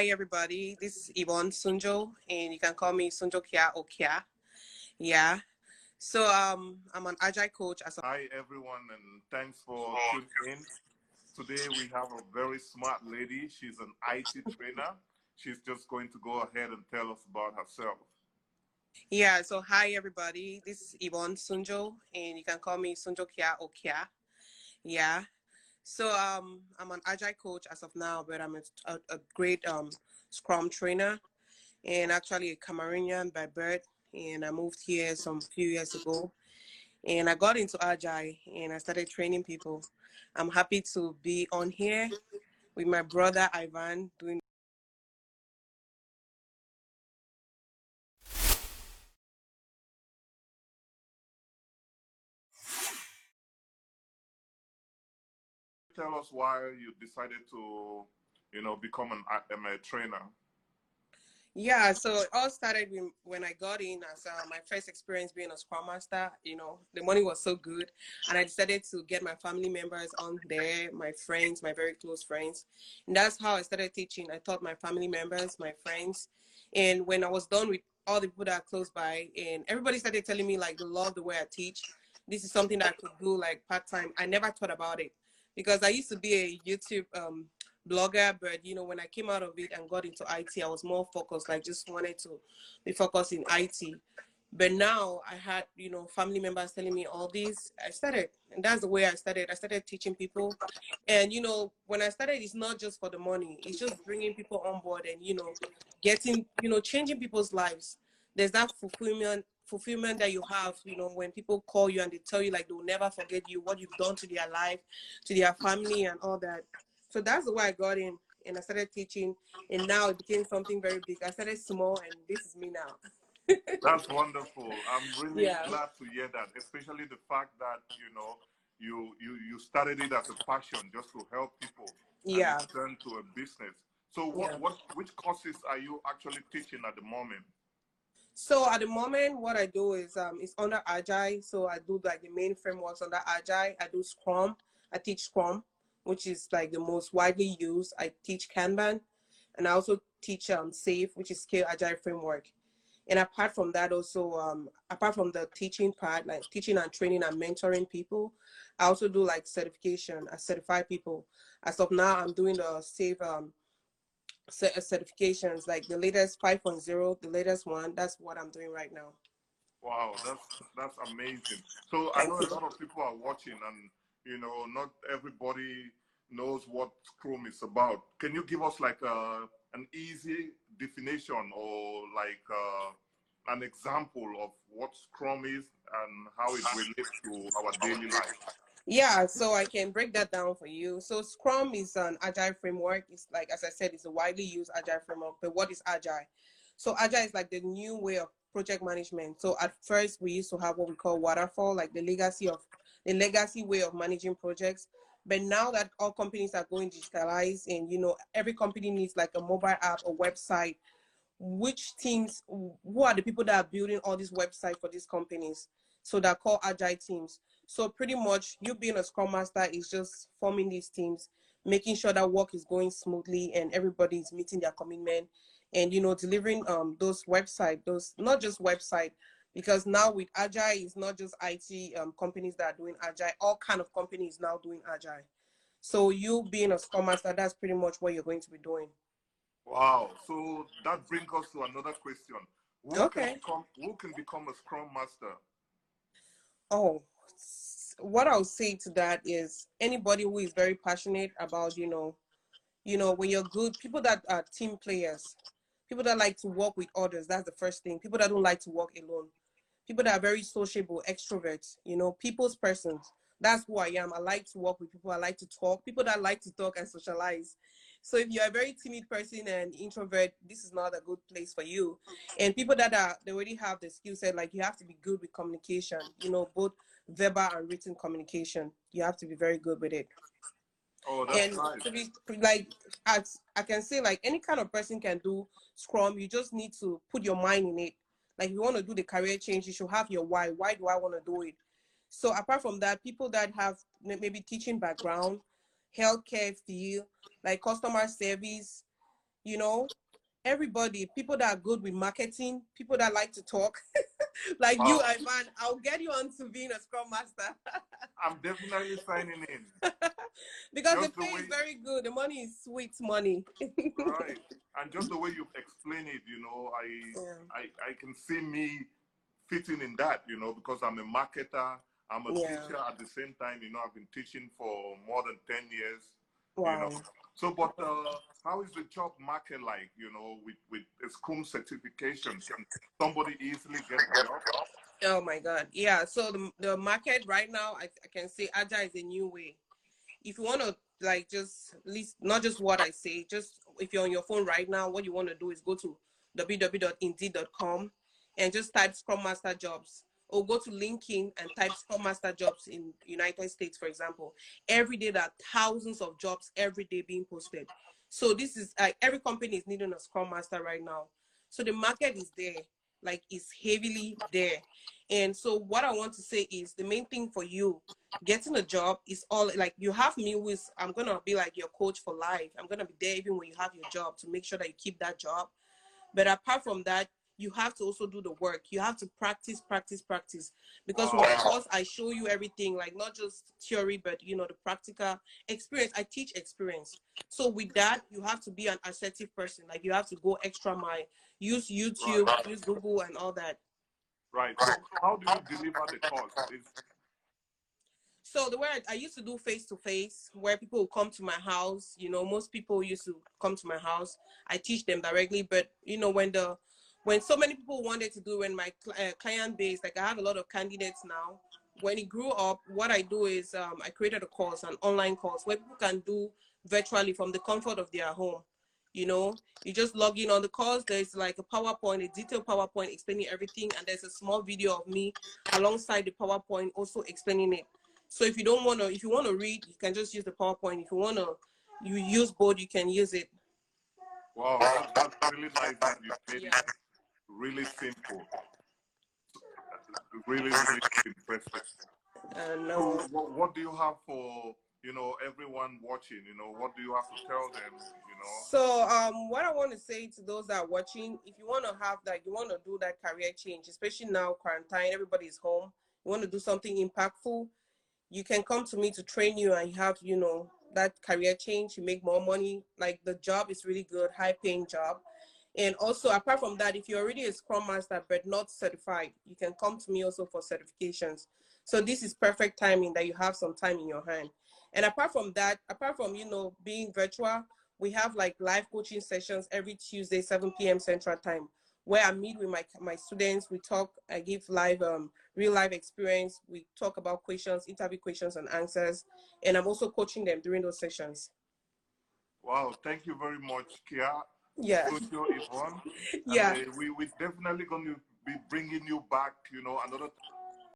hi everybody. This is Yvonne Sunjo, and you can call me Sunjo Kia or Kia. Yeah. So um, I'm an agile coach. As a- Hi everyone, and thanks for tuning in. Today we have a very smart lady. She's an IT trainer. She's just going to go ahead and tell us about herself. yeah. So hi everybody. This is Yvonne Sunjo, and you can call me Sunjo Kia or Kia. Yeah. So um, I'm an agile coach as of now, but I'm a, a, a great um, Scrum trainer, and actually a Cameroonian by birth. And I moved here some few years ago, and I got into agile, and I started training people. I'm happy to be on here with my brother Ivan doing. Tell us why you decided to, you know, become an um, a trainer. Yeah, so it all started when, I got in as uh, my first experience being a Scrum Master. You know, the money was so good, and I decided to get my family members on there, my friends, my very close friends, and that's how I started teaching. I taught my family members, my friends, and when I was done with all the people that are close by, and everybody started telling me like they love the way I teach. This is something that I could do like part time. I never thought about it because I used to be a YouTube um, blogger, but you know, when I came out of it and got into IT, I was more focused, like just wanted to be focused in IT. But now I had, you know, family members telling me all this. I started, and that's the way I started. I started teaching people. And, you know, when I started, it's not just for the money, it's just bringing people on board and, you know, getting, you know, changing people's lives. There's that fulfillment fulfillment that you have, you know, when people call you and they tell you like they'll never forget you, what you've done to their life, to their family and all that. So that's the way I got in and I started teaching and now it became something very big. I started small and this is me now. That's wonderful. I'm really Yeah. glad to hear that, especially the fact that you know you you you started it as a passion just to help people. Yeah. turn to a business. So what Yeah. what which courses are you actually teaching at the moment? So at the moment, what I do is um, it's under Agile. So I do like the main frameworks under Agile. I do Scrum. I teach Scrum, which is like the most widely used. I teach Kanban, and I also teach um, SAFe, which is Scale Agile Framework. And apart from that, also um, apart from the teaching part, like teaching and training and mentoring people, I also do like certification. I certify people. As of now, I'm doing the SAFe um, certifications, like the latest 5.0, the latest one. That's what I'm doing right now. Wow, that's that's amazing. So I know a lot of people are watching, and you know, not everybody knows what Scrum is about. Can you give us like a an easy definition or like uh, an example of what Scrum is and how it relates to our daily life? Yeah, so I can break that down for you. So Scrum is an agile framework. It's like, as I said, it's a widely used agile framework. But what is agile? So agile is like the new way of project management. So at first we used to have what we call waterfall, like the legacy of the legacy way of managing projects. But now that all companies are going digitalized and you know every company needs like a mobile app or website, which teams who are the people that are building all these websites for these companies? So they're called agile teams. So pretty much you being a scrum master is just forming these teams, making sure that work is going smoothly and everybody is meeting their commitment and you know delivering um those website, those not just website, because now with agile it's not just IT um, companies that are doing agile, all kind of companies now doing agile. So you being a scrum master, that's pretty much what you're going to be doing. Wow. So that brings us to another question. Who Okay. can become who can become a Scrum Master? Oh, what I'll say to that is anybody who is very passionate about, you know, you know, when you're good, people that are team players, people that like to work with others, that's the first thing. People that don't like to work alone. People that are very sociable, extroverts, you know, people's persons. That's who I am. I like to work with people. I like to talk. People that like to talk and socialize. So if you're a very timid person and introvert, this is not a good place for you. And people that are they already have the skill set, like you have to be good with communication, you know, both verbal and written communication. You have to be very good with it. Oh, that's and nice. to be like as I can say, like any kind of person can do Scrum. You just need to put your mind in it. Like you want to do the career change, you should have your why. Why do I want to do it? So apart from that, people that have maybe teaching background, healthcare field, like customer service, you know, everybody, people that are good with marketing, people that like to talk, like you, Wow. Ivan. I'll get you on to being a Scrum Master I'm definitely signing in. because Just the the pay is very good. The money is sweet money. right. And just the way you explain it, you know, I, Yeah. I, I can see me fitting in that, you know, because I'm a marketer. I'm a Yeah. teacher at the same time. You know, I've been teaching for more than 10 years. Wow. You know. So, but uh, how is the job market like, you know, with, with a Scrum certification? Can somebody easily get a job? Oh my God. Yeah. So the, the market right now, I, I can say Agile is a new way. If you want to like just list, not just what I say, just if you're on your phone right now, what you want to do is go to www.indeed.com and just type Scrum Master jobs or go to LinkedIn and type Scrum Master jobs in United States, for example. Every day there are thousands of jobs every day being posted. So this is like every company is needing a Scrum Master right now. So the market is there, like it's heavily there. And so what I want to say is the main thing for you getting a job is all like you have me with I'm gonna be like your coach for life. I'm gonna be there even when you have your job to make sure that you keep that job. But apart from that, you have to also do the work. You have to practice, practice, practice. Because with my course, I show you everything, like not just theory, but you know, the practical experience. I teach experience. So with that, you have to be an assertive person. Like you have to go extra mile. Use YouTube, Right. use Google and all that. Right. So, how do you deliver the course? Is, So the way I, I used to do face to face, where people would come to my house, you know, most people used to come to my house. I teach them directly, but you know, when the when so many people wanted to do when my cl- uh, client base, like I have a lot of candidates now. When it grew up, what I do is um, I created a course, an online course where people can do virtually from the comfort of their home. You know, you just log in on the course. There's like a PowerPoint, a detailed PowerPoint explaining everything, and there's a small video of me alongside the PowerPoint also explaining it. So if you don't want to, if you want to read, you can just use the PowerPoint. If you want to, you use both, you can use it. wow, that- that's really nice that you Yeah. Really simple. Really, really impressive. Uh, So what, what do you have for you know everyone watching? You know, what do you have to tell them? You know, So um, what I want to say to those that are watching, if you want to have that, you want to do that career change, especially now quarantine, everybody's home. You want to do something impactful, you can come to me to train you, and have you know that career change. You make more money. Like the job is really good, high paying job. And also, apart from that, if you're already a Scrum Master but not certified, you can come to me also for certifications. So this is perfect timing that you have some time in your hand. And apart from that, apart from you know being virtual, we have like live coaching sessions every Tuesday, 7 p.m. Central Time, where I meet with my my students. We talk. I give live, um, real life experience. We talk about questions, interview questions and answers, and I'm also coaching them during those sessions. wow, thank you very much, Kia. Yeah, Yvonne. And, yeah, uh, we we definitely going to be bringing you back. You know, another